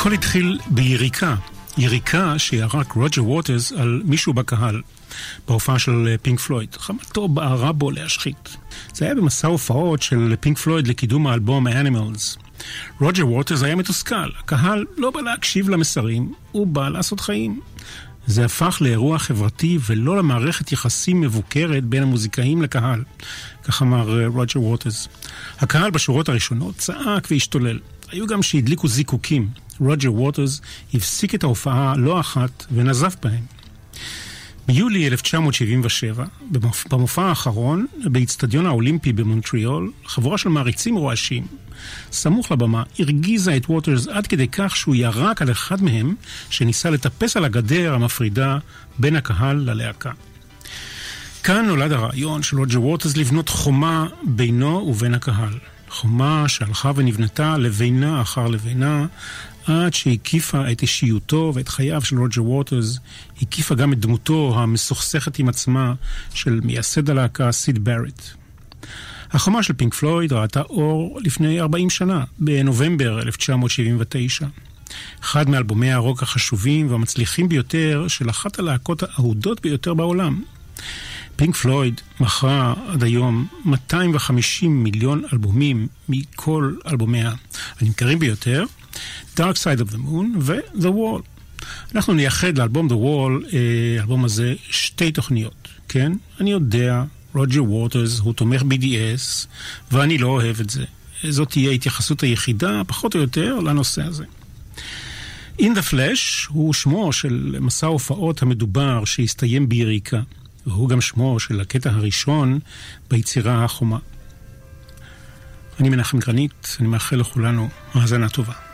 הכל התחיל ביריקה, יריקה שירק רוג'ר ווטרס על מישהו בקהל, בהופעה של פינק פלויד. חמתו בערה בו להשחית. זה היה במסע הופעות של פינק פלויד לקידום האלבום ה Animals. רוג'ר ווטרס היה מתוסכל, הקהל לא בא להקשיב למסרים, הוא בא לעשות חיים. זה הפך לאירוע חברתי ולא למערכת יחסים מבוקרת בין המוזיקאים לקהל, כך אמר רוג'ר ווטרס. הקהל בשורות הראשונות צעק והשתולל. היו גם שהדליקו זיקוקים. רוג'ר ווטרס הפסיק את ההופעה לא אחת ונזף בהם. ביולי 1977, במופע האחרון, באיצטדיון האולימפי במונטריאול, חבורה של מעריצים רועשים, סמוך לבמה, הרגיזה את ווטרס עד כדי כך שהוא ירק על אחד מהם, שניסה לטפס על הגדר המפרידה בין הקהל ללהקה. כאן נולד הרעיון של רוג'ר ווטרס לבנות חומה בינו ובין הקהל. חומה שהלכה ונבנתה לבינה אחר לבינה, עד שהקיפה את אישיותו ואת חייו של רוג'ר ווטרס, הקיפה גם את דמותו המסוכסכת עם עצמה של מייסד הלהקה סיד בארט. החומה של פינק פלויד ראתה אור לפני 40 שנה, בנובמבר 1979. אחד מאלבומי הרוק החשובים והמצליחים ביותר של אחת הלהקות האהודות ביותר בעולם. פינק פלויד מכרה עד היום 250 מיליון אלבומים מכל אלבומיה הנמכרים ביותר, Dark Side of the Moon ו-The Wall. אנחנו נייחד לאלבום The Wall, האלבום הזה, שתי תוכניות, כן? אני יודע, רוג'ר ווטרס הוא תומך BDS, ואני לא אוהב את זה. זאת תהיה ההתייחסות היחידה, פחות או יותר, לנושא הזה. In the Flash הוא שמו של מסע ההופעות המדובר שהסתיים ביריקה. והוא גם שמו של הקטע הראשון ביצירה החומה. אני מנחם גרנית, אני מאחל לכולנו האזנה טובה.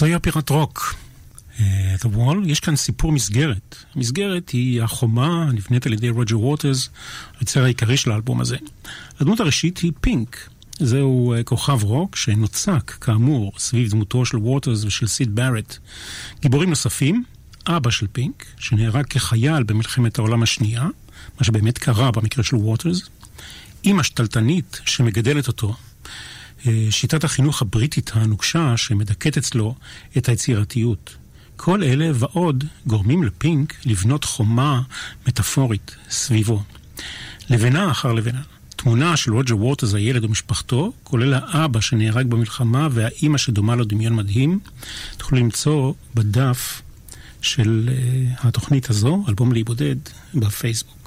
זוהי אופרת רוק. אה, The Wall, יש כאן סיפור מסגרת. המסגרת היא החומה הנבנית על ידי רוג'ר ווטרס, היוצר העיקרי של האלבום הזה. הדמות הראשית היא פינק. זהו אה, כוכב רוק שנוצק, כאמור, סביב דמותו של ווטרס ושל סיד בארט. גיבורים נוספים, אבא של פינק, שנהרג כחייל במלחמת העולם השנייה, מה שבאמת קרה במקרה של ווטרס, אימא שתלטנית שמגדלת אותו, אה, שיטת החינוך הבריטית הנוקשה שמדכאת אצלו את היצירתיות. כל אלה ועוד גורמים לפינק לבנות חומה מטאפורית סביבו. לבנה אחר לבנה. תמונה של רוג'ר ווטרס, הילד ומשפחתו, כולל האבא שנהרג במלחמה והאימא שדומה לו דמיון מדהים, תוכלו למצוא בדף של uh, התוכנית הזו, אלבום להיבודד, בפייסבוק.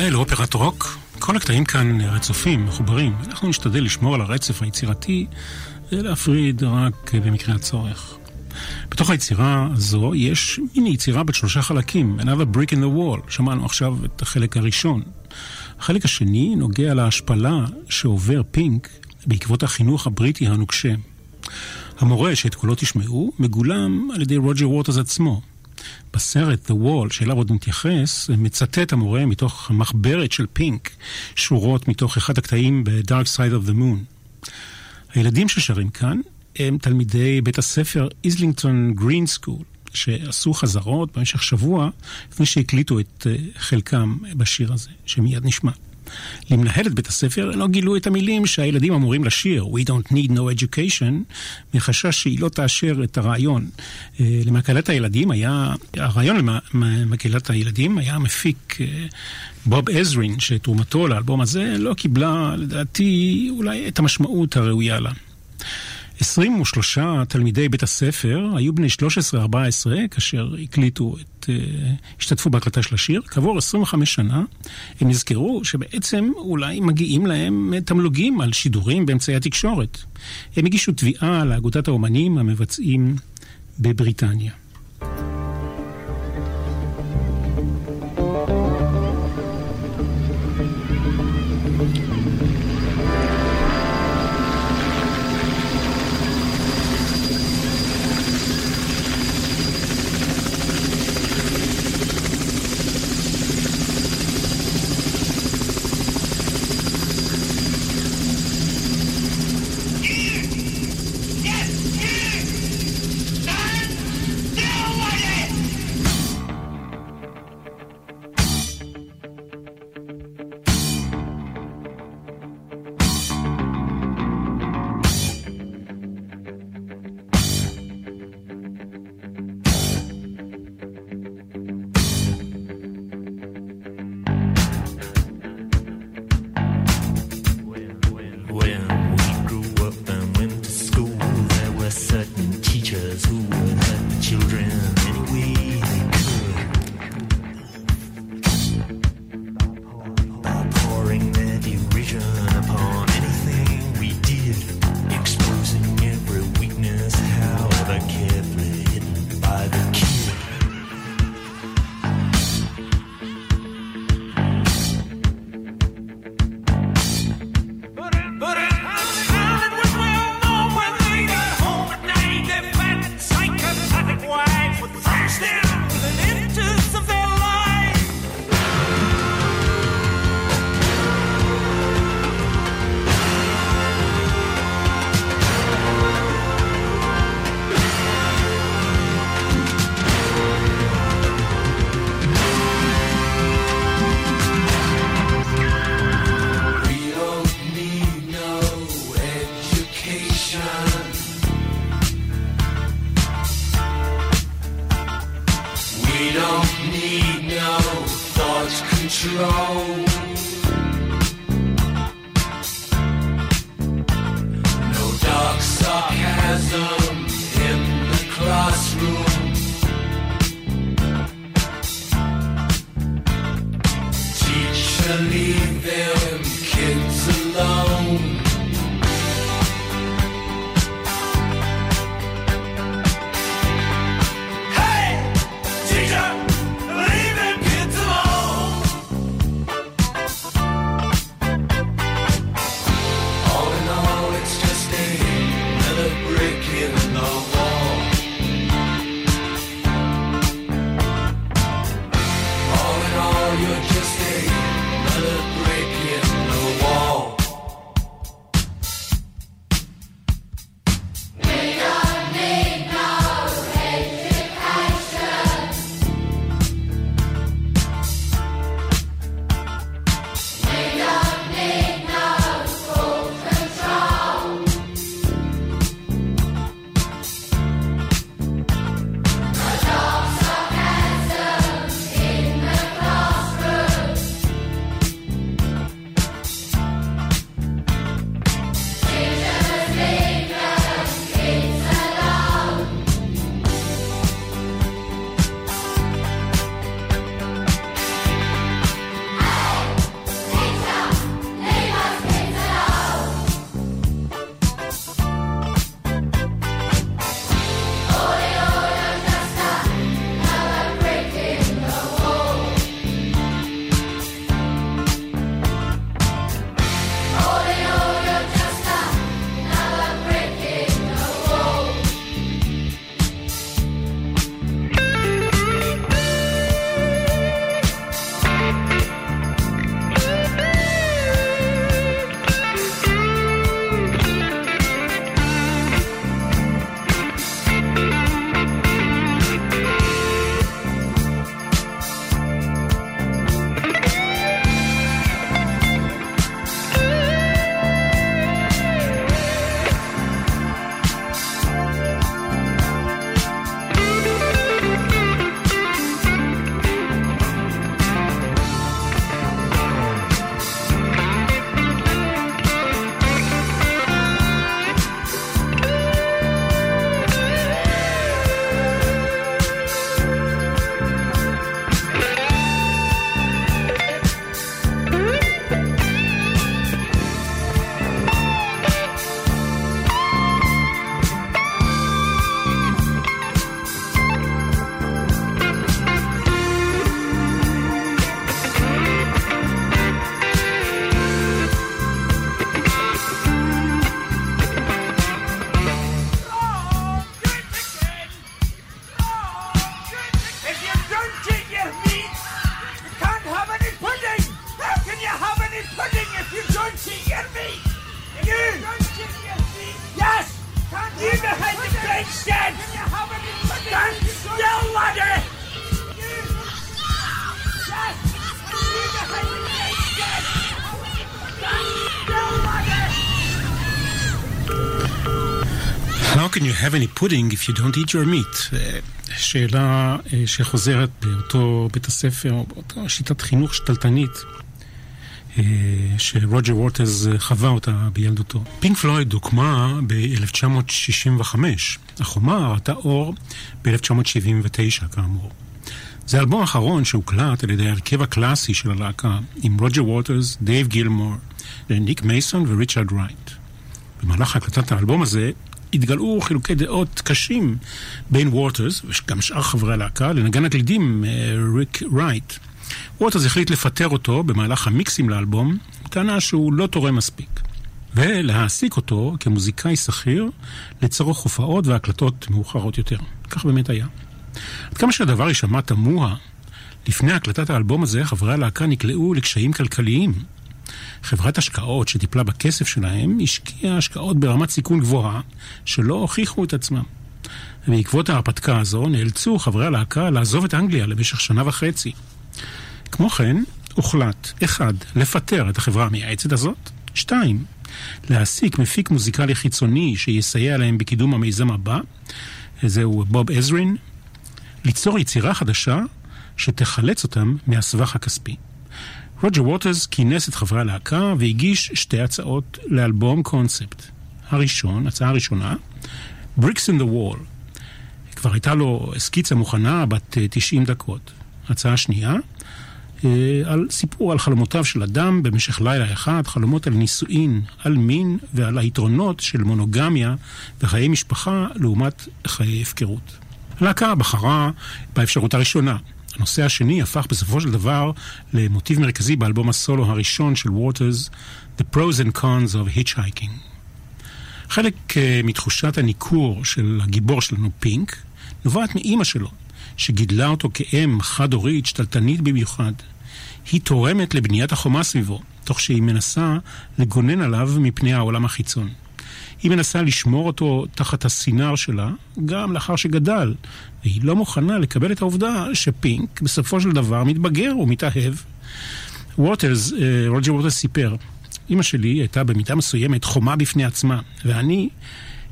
כיאה לאופרת רוק, כל הקטעים כאן רצופים, מחוברים. אנחנו נשתדל לשמור על הרצף היצירתי ולהפריד רק במקרה הצורך. בתוך היצירה הזו יש מין יצירה בת שלושה חלקים, Another Brick in the Wall. שמענו עכשיו את החלק הראשון. החלק השני נוגע להשפלה שעובר פינק בעקבות החינוך הבריטי הנוקשה. המורה שאת קולו תשמעו מגולם על ידי רוג'ר ווטרס עצמו. בסרט The Wall, שאליו עוד נתייחס, מצטט המורה מתוך המחברת של פינק, שורות מתוך אחד הקטעים ב-Dark Side of the Moon. הילדים ששרים כאן הם תלמידי בית הספר Islington Green School, שעשו חזרות במשך שבוע לפני שהקליטו את אה, חלקם בשיר הזה, שמיד נשמע. למנהלת בית הספר לא גילו את המילים שהילדים אמורים לשיר, We don't need no education, מחשש שהיא לא תאשר את הרעיון. אה, למקהלת הילדים היה, הרעיון למקהלת הילדים היה המפיק אה, בוב עזרין, שתרומתו לאלבום הזה לא קיבלה, לדעתי, אולי את המשמעות הראויה לה. 23 תלמידי בית הספר היו בני 13-14 כאשר הקליטו את, uh, השתתפו בהקלטה של השיר. כעבור 25 שנה הם נזכרו שבעצם אולי מגיעים להם תמלוגים על שידורים באמצעי התקשורת. הם הגישו תביעה לאגודת האומנים המבצעים בבריטניה. control. Feet! You! Don't kick your feet! Yes! You behave the great shed! Stand still, laddie! You! Yes! You behave the great shed! Stand still, laddie! How can you have any pudding if you don't eat your meat? אה, שאלה אה, שחוזרת באותו בית הספר, או באותה שיטת חינוך שתלטנית, אה, שרוג'ר ווטרס חווה אותה בילדותו. פינק פלויד הוקמה ב-1965, החומה ראתה אור ב-1979 כאמור. זה האלבום האחרון שהוקלט על ידי ההרכב הקלאסי של הלהקה, עם רוג'ר ווטרס, דייב גילמור, ניק מייסון וריצ'רד רייט. במהלך הקלטת האלבום הזה התגלעו חילוקי דעות קשים בין ווטרס, וגם שאר חברי הלהקה, לנגן הקלידים אה, ריק רייט. ווטרס החליט לפטר אותו במהלך המיקסים לאלבום, בטענה שהוא לא תורם מספיק. ולהעסיק אותו כמוזיקאי שכיר לצורך הופעות והקלטות מאוחרות יותר. כך באמת היה. עד כמה שהדבר יישמע תמוה, לפני הקלטת האלבום הזה חברי הלהקה נקלעו לקשיים כלכליים. חברת השקעות שטיפלה בכסף שלהם השקיעה השקעות ברמת סיכון גבוהה שלא הוכיחו את עצמם. בעקבות ההרפתקה הזו נאלצו חברי הלהקה לעזוב את אנגליה למשך שנה וחצי. כמו כן, הוחלט, אחד, לפטר את החברה המייעצת הזאת, שתיים, להעסיק מפיק מוזיקלי חיצוני שיסייע להם בקידום המיזם הבא, זהו בוב עזרין, ליצור יצירה חדשה שתחלץ אותם מהסבך הכספי. רוג'ר ווטרס כינס את חברי הלהקה והגיש שתי הצעות לאלבום קונספט. הראשון, הצעה הראשונה, Bricks in the Wall. כבר הייתה לו סקיצה מוכנה בת 90 דקות. הצעה שנייה, על סיפור על חלומותיו של אדם במשך לילה אחד, חלומות על נישואין, על מין ועל היתרונות של מונוגמיה וחיי משפחה לעומת חיי הפקרות. הלהקה בחרה באפשרות הראשונה. הנושא השני הפך בסופו של דבר למוטיב מרכזי באלבום הסולו הראשון של ווטרס, The Pros and Cons of Hitchhiking. חלק uh, מתחושת הניכור של הגיבור שלנו, פינק, נובעת מאימא שלו, שגידלה אותו כאם חד-הורית, שתלטנית במיוחד. היא תורמת לבניית החומה סביבו, תוך שהיא מנסה לגונן עליו מפני העולם החיצון. היא מנסה לשמור אותו תחת הסינר שלה, גם לאחר שגדל, והיא לא מוכנה לקבל את העובדה שפינק בסופו של דבר מתבגר ומתאהב. ווטרס, אה, רוג'ר ווטרס סיפר, אמא שלי הייתה במידה מסוימת חומה בפני עצמה, ואני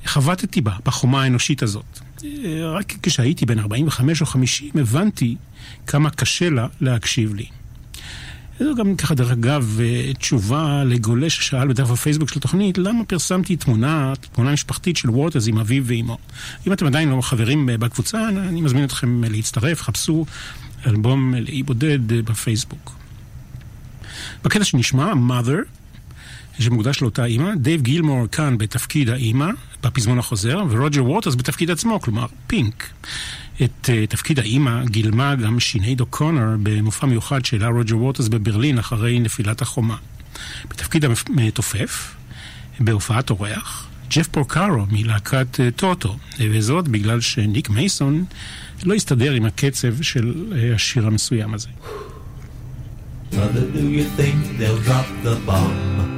חבטתי בה, בחומה האנושית הזאת. אה, רק כשהייתי בן 45 או 50 הבנתי כמה קשה לה להקשיב לי. זו גם ככה, דרך אגב, אה, תשובה לגולה ששאל בדף הפייסבוק של התוכנית, למה פרסמתי תמונה, תמונה משפחתית של ווטרס עם אביו ואימו. אם אתם עדיין לא חברים אה, בקבוצה, אני מזמין אתכם להצטרף, חפשו אלבום לאי בודד בפייסבוק. בקטע שנשמע, mother, שמוקדש לאותה אימא, דייב גילמור כאן בתפקיד האימא, בפזמון החוזר, ורוג'ר ווטרס בתפקיד עצמו, כלומר פינק. את אה, תפקיד האימא גילמה גם שינייד אוקונר במופע מיוחד שהעלה רוג'ר ווטרס בברלין אחרי נפילת החומה. בתפקיד המתופף, בהופעת אורח, ג'ף פורקארו מלהקת אה, טוטו, וזאת בגלל שניק מייסון לא הסתדר עם הקצב של uh, השיר המסוים הזה. Mother, do you think they'll drop the bomb?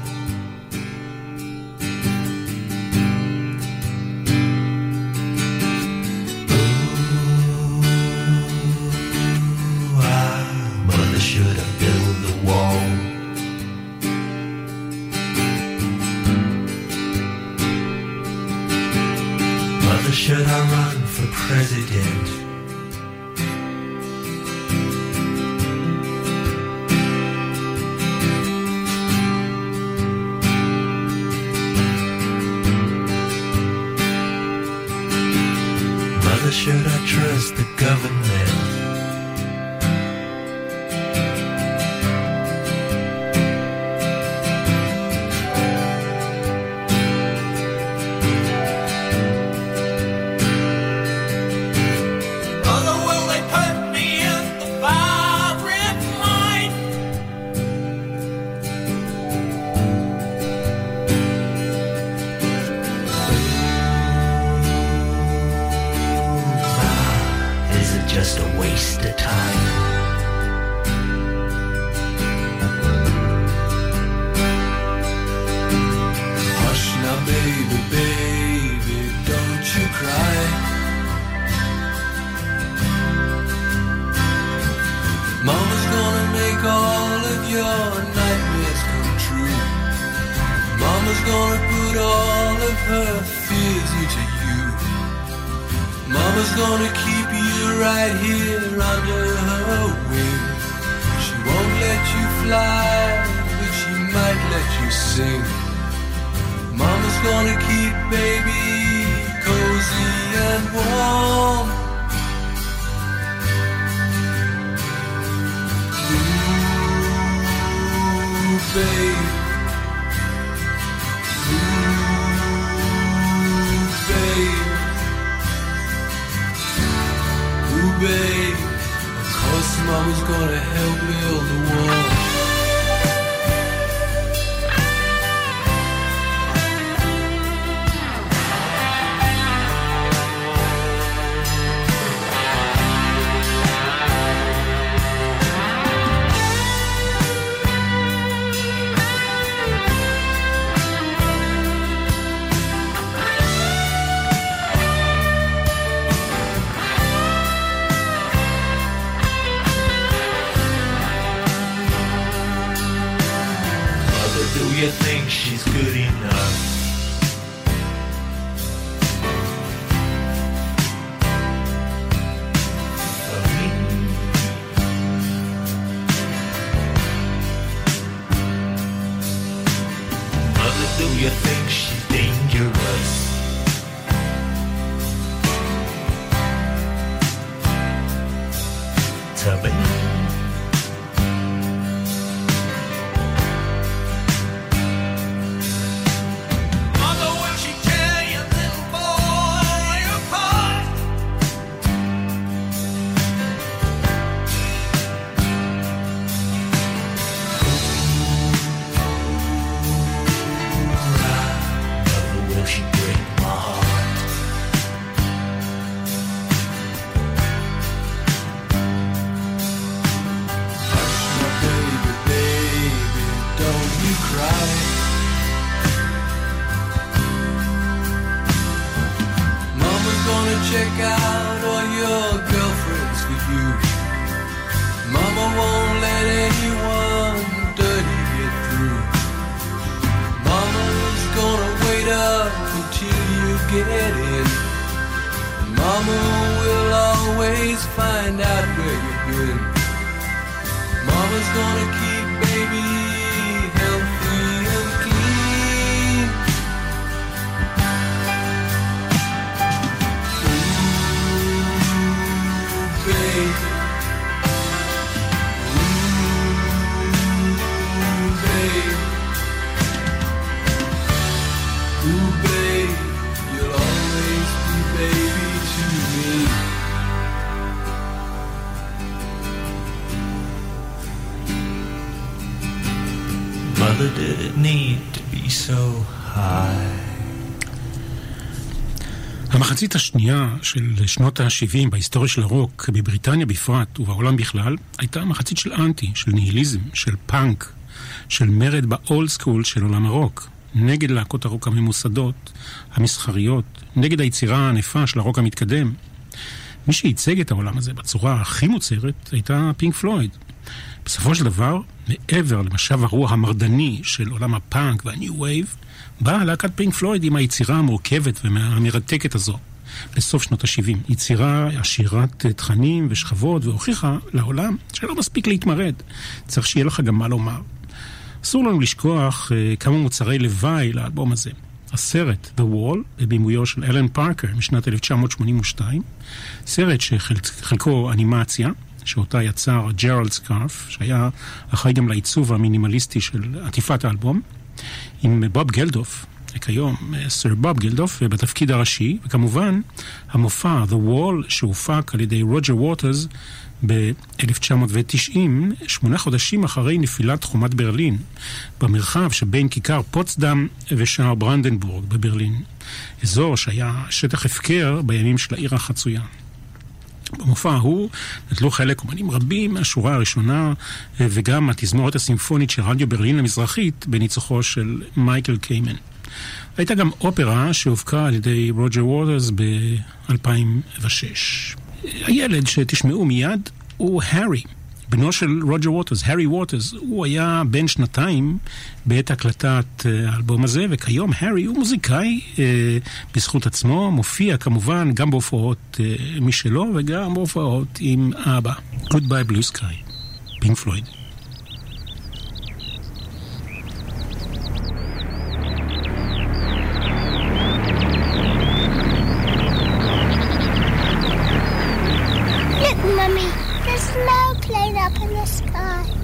Should I trust the government? will gonna check out all your girlfriends for you. Mama won't let anyone dirty get through. Mama's gonna wait up until you get in. Mama will always find out where you've been. Mama's gonna keep baby Mother, did it need to be so high? המחצית השנייה של שנות ה-70 בהיסטוריה של הרוק, בבריטניה בפרט ובעולם בכלל, הייתה מחצית של אנטי, של ניהיליזם, של פאנק, של מרד ב old school של עולם הרוק, נגד להקות הרוק הממוסדות, המסחריות, נגד היצירה הענפה של הרוק המתקדם. מי שייצג את העולם הזה בצורה הכי מוצהרת הייתה פינק פלויד. בסופו של דבר, מעבר למשב הרוח המרדני של עולם הפאנק וה new wave, באה להקת פינק פלויד עם היצירה המורכבת והמרתקת הזו. בסוף שנות ה-70. יצירה עשירת תכנים ושכבות, והוכיחה לעולם שלא מספיק להתמרד. צריך שיהיה לך גם מה לומר. אסור לנו לשכוח אה, כמה מוצרי לוואי לאלבום הזה. הסרט The Wall, בבימויו של אלן פארקר משנת 1982, סרט שחלקו אנימציה, שאותה יצר ג'רלד סקארף, שהיה אחראי גם לעיצוב המינימליסטי של עטיפת האלבום, עם בוב גלדוף, כיום סר בוב גלדוף, בתפקיד הראשי, וכמובן המופע The Wall שהופק על ידי רוג'ר ווטרס ב-1990, שמונה חודשים אחרי נפילת חומת ברלין, במרחב שבין כיכר פוצדם ושער ברנדנבורג בברלין, אזור שהיה שטח הפקר בימים של העיר החצויה. במופע ההוא נטלו חלק אומנים רבים מהשורה הראשונה וגם התזמורת הסימפונית של רדיו ברלין המזרחית בניצוחו של מייקל קיימן. הייתה גם אופרה שהופקה על ידי רוג'ר ווטרס ב-2006. הילד שתשמעו מיד הוא הארי, בנו של רוג'ר ווטרס, הארי ווטרס, הוא היה בן שנתיים בעת הקלטת אה, האלבום הזה, וכיום הארי הוא מוזיקאי אה, בזכות עצמו, מופיע כמובן גם בהופעות אה, משלו וגם בהופעות עם אבא. Goodbye Blue Sky, פינק פלויד. snow played up in the sky.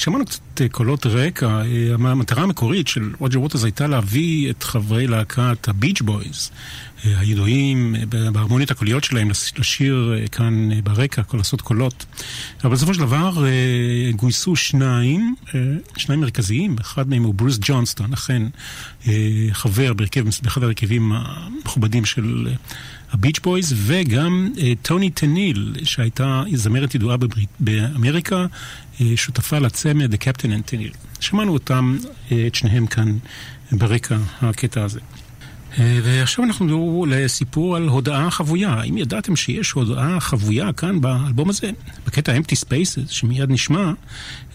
כשאמרנו קצת אה, קולות רקע, אה, המטרה המקורית של רוג'ר ווטרס הייתה להביא את חברי להקת הביץ' בויז, אה, הידועים בהרמוניות הקוליות שלהם, לש- לשיר כאן ברקע, לעשות קולות. אבל בסופו של דבר גויסו שניים, שניים מרכזיים, אחד מהם הוא ברוס ג'ונסטון, אכן חבר בהרכב, באחד ההרכבים המכובדים של... הביץ' בויז, וגם אה, טוני טניל, שהייתה זמרת ידועה בברית, באמריקה, אה, שותפה לצמד The Captain and Tennille. שמענו אותם, אה, את שניהם כאן ברקע הקטע הזה. ועכשיו אנחנו נדבר לסיפור על הודעה חבויה. האם ידעתם שיש הודעה חבויה כאן באלבום הזה? בקטע Empty Spaces, שמיד נשמע,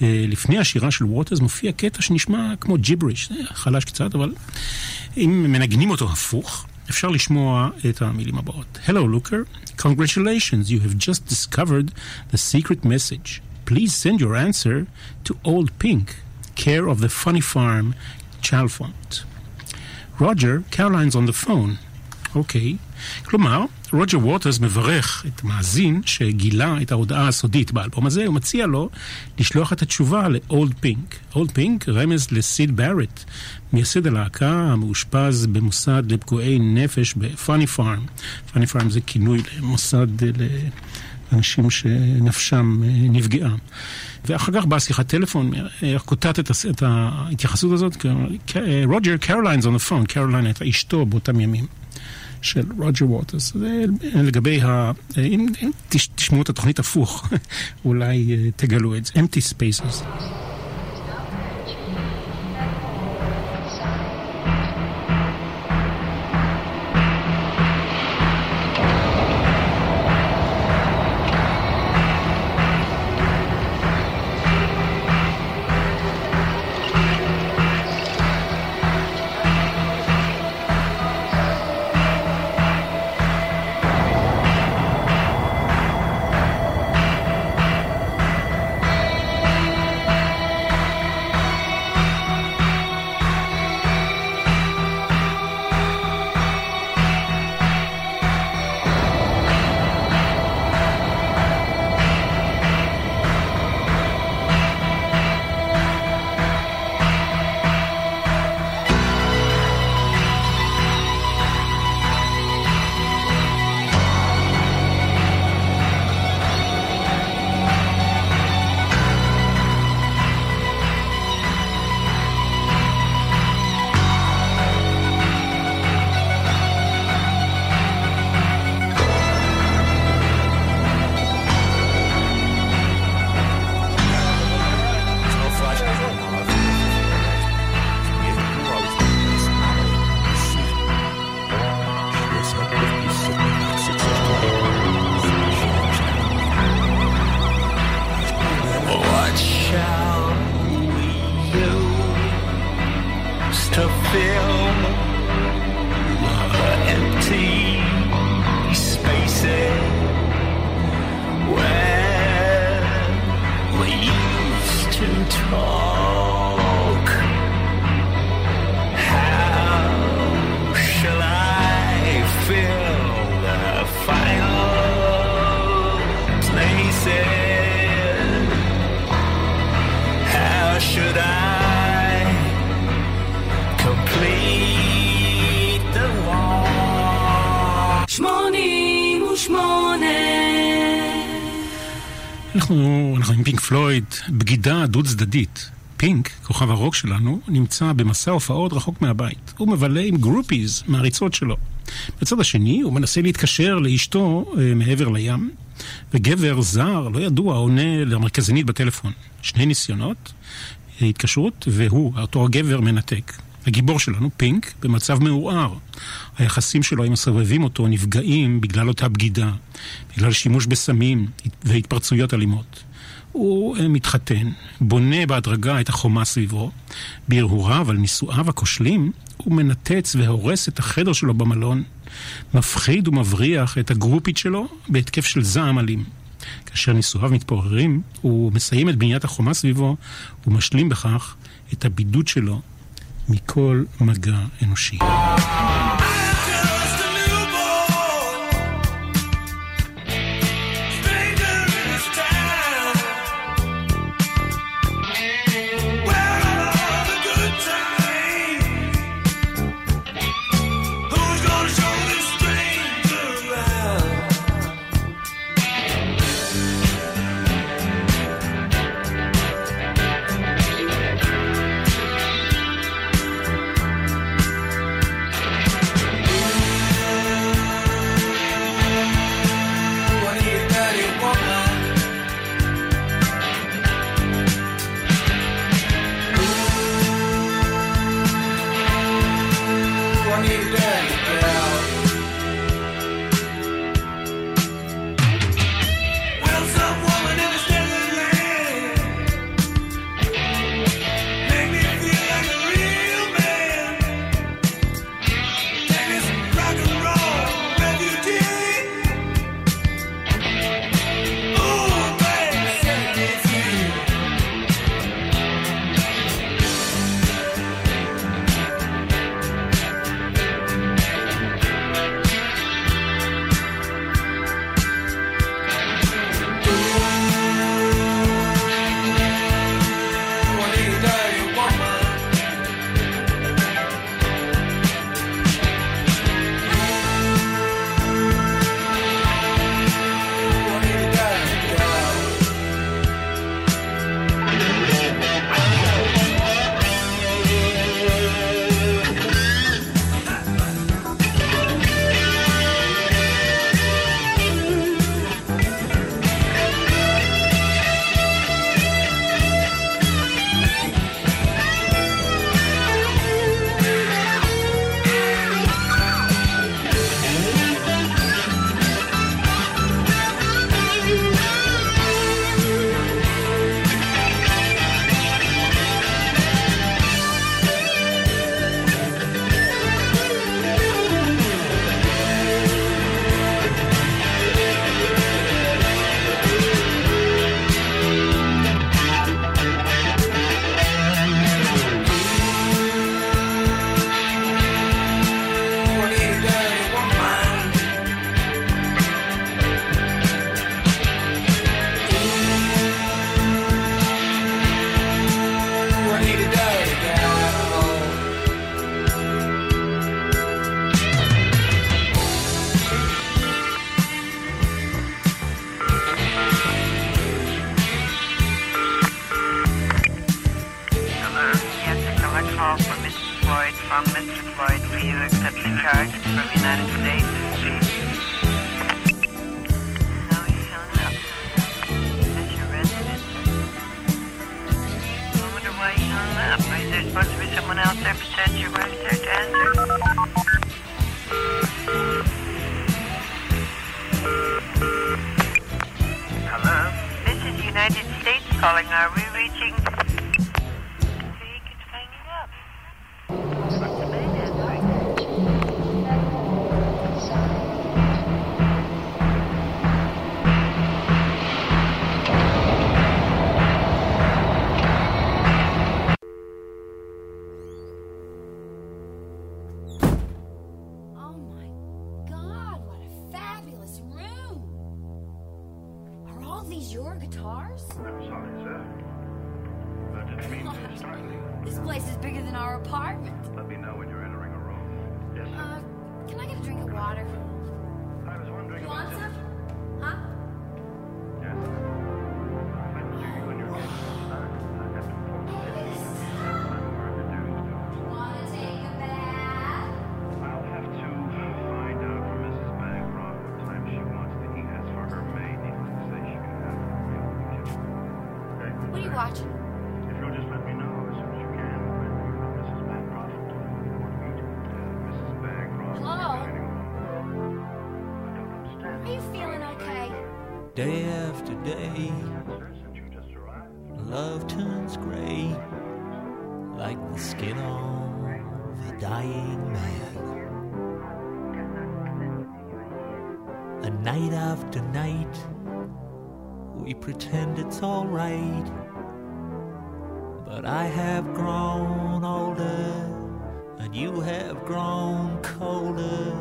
לפני השירה של ווטרס מופיע קטע שנשמע כמו ג'יבריש, חלש קצת, אבל אם מנגנים אותו הפוך, אפשר לשמוע את המילים הבאות. Hello, Looker. Congratulations, you have just discovered the secret message. Please send your answer to Old Pink, care of the Funny Farm, Chalfont. Roger, Caroline's on the phone. אוקיי. כלומר, רוג'ר ווטרס מברך את המאזין שגילה את ההודעה הסודית באלבום הזה, הוא מציע לו לשלוח את התשובה לאולד פינק. אולד פינק רמז לסיד בארט, מייסד הלהקה המאושפז במוסד לפגועי נפש בפאני פארם. funny farm זה כינוי למוסד אה, לאנשים שנפשם אה, נפגעה. ואחר כך באה שיחת טלפון, אה, קוטעת את את ההתייחסות הזאת, Roger, Carolyne's on the phone, קרוליין הייתה אשתו באותם ימים. של רוג'ר ווטרס. זה לגבי ה... אם, אם תש, תשמעו את התוכנית הפוך, אולי אה, תגלו את זה. Empty Spaces. בגידה דו צדדית. פינק, כוכב הרוק שלנו, נמצא במסע הופעות רחוק מהבית. הוא מבלה עם groupies, מעריצות שלו. בצד השני, הוא מנסה להתקשר לאשתו אה, מעבר לים, וגבר זר, לא ידוע, עונה למרכזנית בטלפון. שני ניסיונות, אה, התקשרות, והוא, אותו הגבר, מנתק. הגיבור שלנו, פינק, במצב מעורער. היחסים שלו עם הסובבים אותו נפגעים בגלל אותה בגידה, בגלל שימוש בסמים והתפרצויות אלימות. הוא אה, מתחתן, בונה בהדרגה את החומה סביבו. בהרהוריו על נישואיו הכושלים, הוא מנתץ והורס את החדר שלו במלון. מפחיד ומבריח את הגרופית שלו בהתקף של זעם אלים. כאשר נישואיו מתפוררים, הוא מסיים את בניית החומה סביבו, ומשלים בכך את הבידוד שלו מכל מגע אנושי. One Metroploid, please accept the charge from United States. Up. Is there supposed to be someone out there besides your wife there to answer? Hello? This is United States calling. our. we day after day. Love turns gray like the skin of a dying man. And night after night, we pretend it's alright. But I have grown older, and you have grown colder,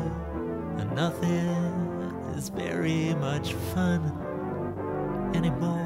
and nothing is very much fun anymore.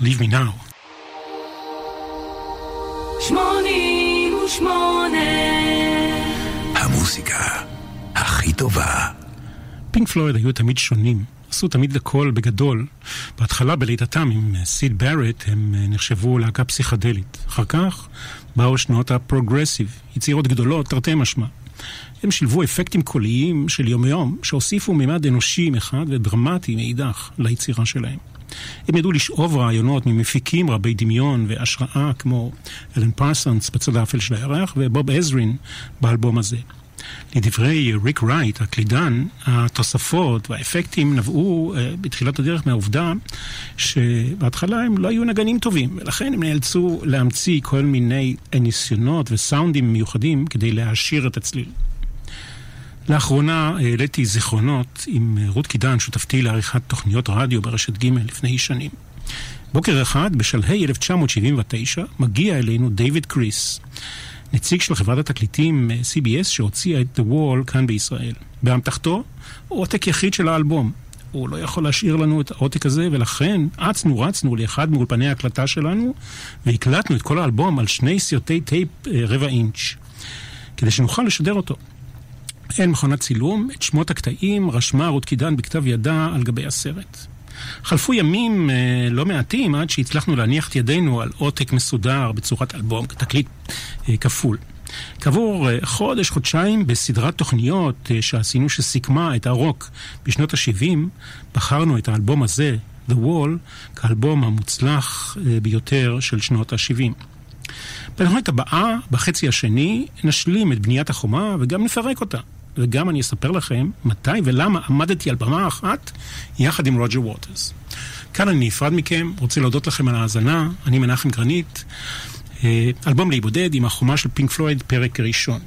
Leave me now. המוסיקה הכי טובה. פינק פלויד היו תמיד שונים, עשו תמיד הכל בגדול. בהתחלה בלידתם עם סיד בארט הם אה, נחשבו להקה פסיכדלית. אחר כך באו שנות הפרוגרסיב, יצירות גדולות תרתי משמע. הם שילבו אפקטים קוליים של יום-יום, שהוסיפו מימד אנושי מחד ודרמטי מאידך ליצירה שלהם. הם ידעו לשאוב רעיונות ממפיקים רבי דמיון והשראה כמו אלן פרסונס בצד האפל של הירח ובוב עזרין באלבום הזה. לדברי ריק רייט, הקלידן, התוספות והאפקטים נבעו uh, בתחילת הדרך מהעובדה שבהתחלה הם לא היו נגנים טובים, ולכן הם נאלצו להמציא כל מיני ניסיונות וסאונדים מיוחדים כדי להעשיר את הצליל. לאחרונה העליתי זיכרונות עם רות קידן, שותפתי לעריכת תוכניות רדיו ברשת ג' לפני שנים. בוקר אחד, בשלהי 1979, מגיע אלינו דיוויד קריס, נציג של חברת התקליטים אה, CBS שהוציאה את The Wall כאן בישראל. באמתחתו, עותק יחיד של האלבום. הוא לא יכול להשאיר לנו את העותק הזה, ולכן אצנו רצנו לאחד מאולפני ההקלטה שלנו, והקלטנו את כל האלבום על שני סרטי טייפ אה, רבע אינץ', כדי שנוכל לשדר אותו. אין מכונת צילום, את שמות הקטעים רשמה רות קידן בכתב ידה על גבי הסרט. חלפו ימים אה, לא מעטים עד שהצלחנו להניח את ידינו על עותק מסודר בצורת אלבום, תקליט אה, כפול. כעבור אה, חודש, חודשיים, בסדרת תוכניות אה, שעשינו שסיכמה את הרוק בשנות ה-70, בחרנו את האלבום הזה, The Wall, כאלבום המוצלח אה, ביותר של שנות ה-70. בתוכנית הבאה, בחצי השני, נשלים את בניית החומה וגם נפרק אותה. וגם אני אספר לכם מתי ולמה עמדתי על במה אחת יחד עם רוג'ר ווטרס. כאן אני נפרד מכם, רוצה להודות לכם על ההאזנה, אני מנחם גרנית. אה, אלבום להיבודד עם החומה של פינק פלויד, פרק ראשון.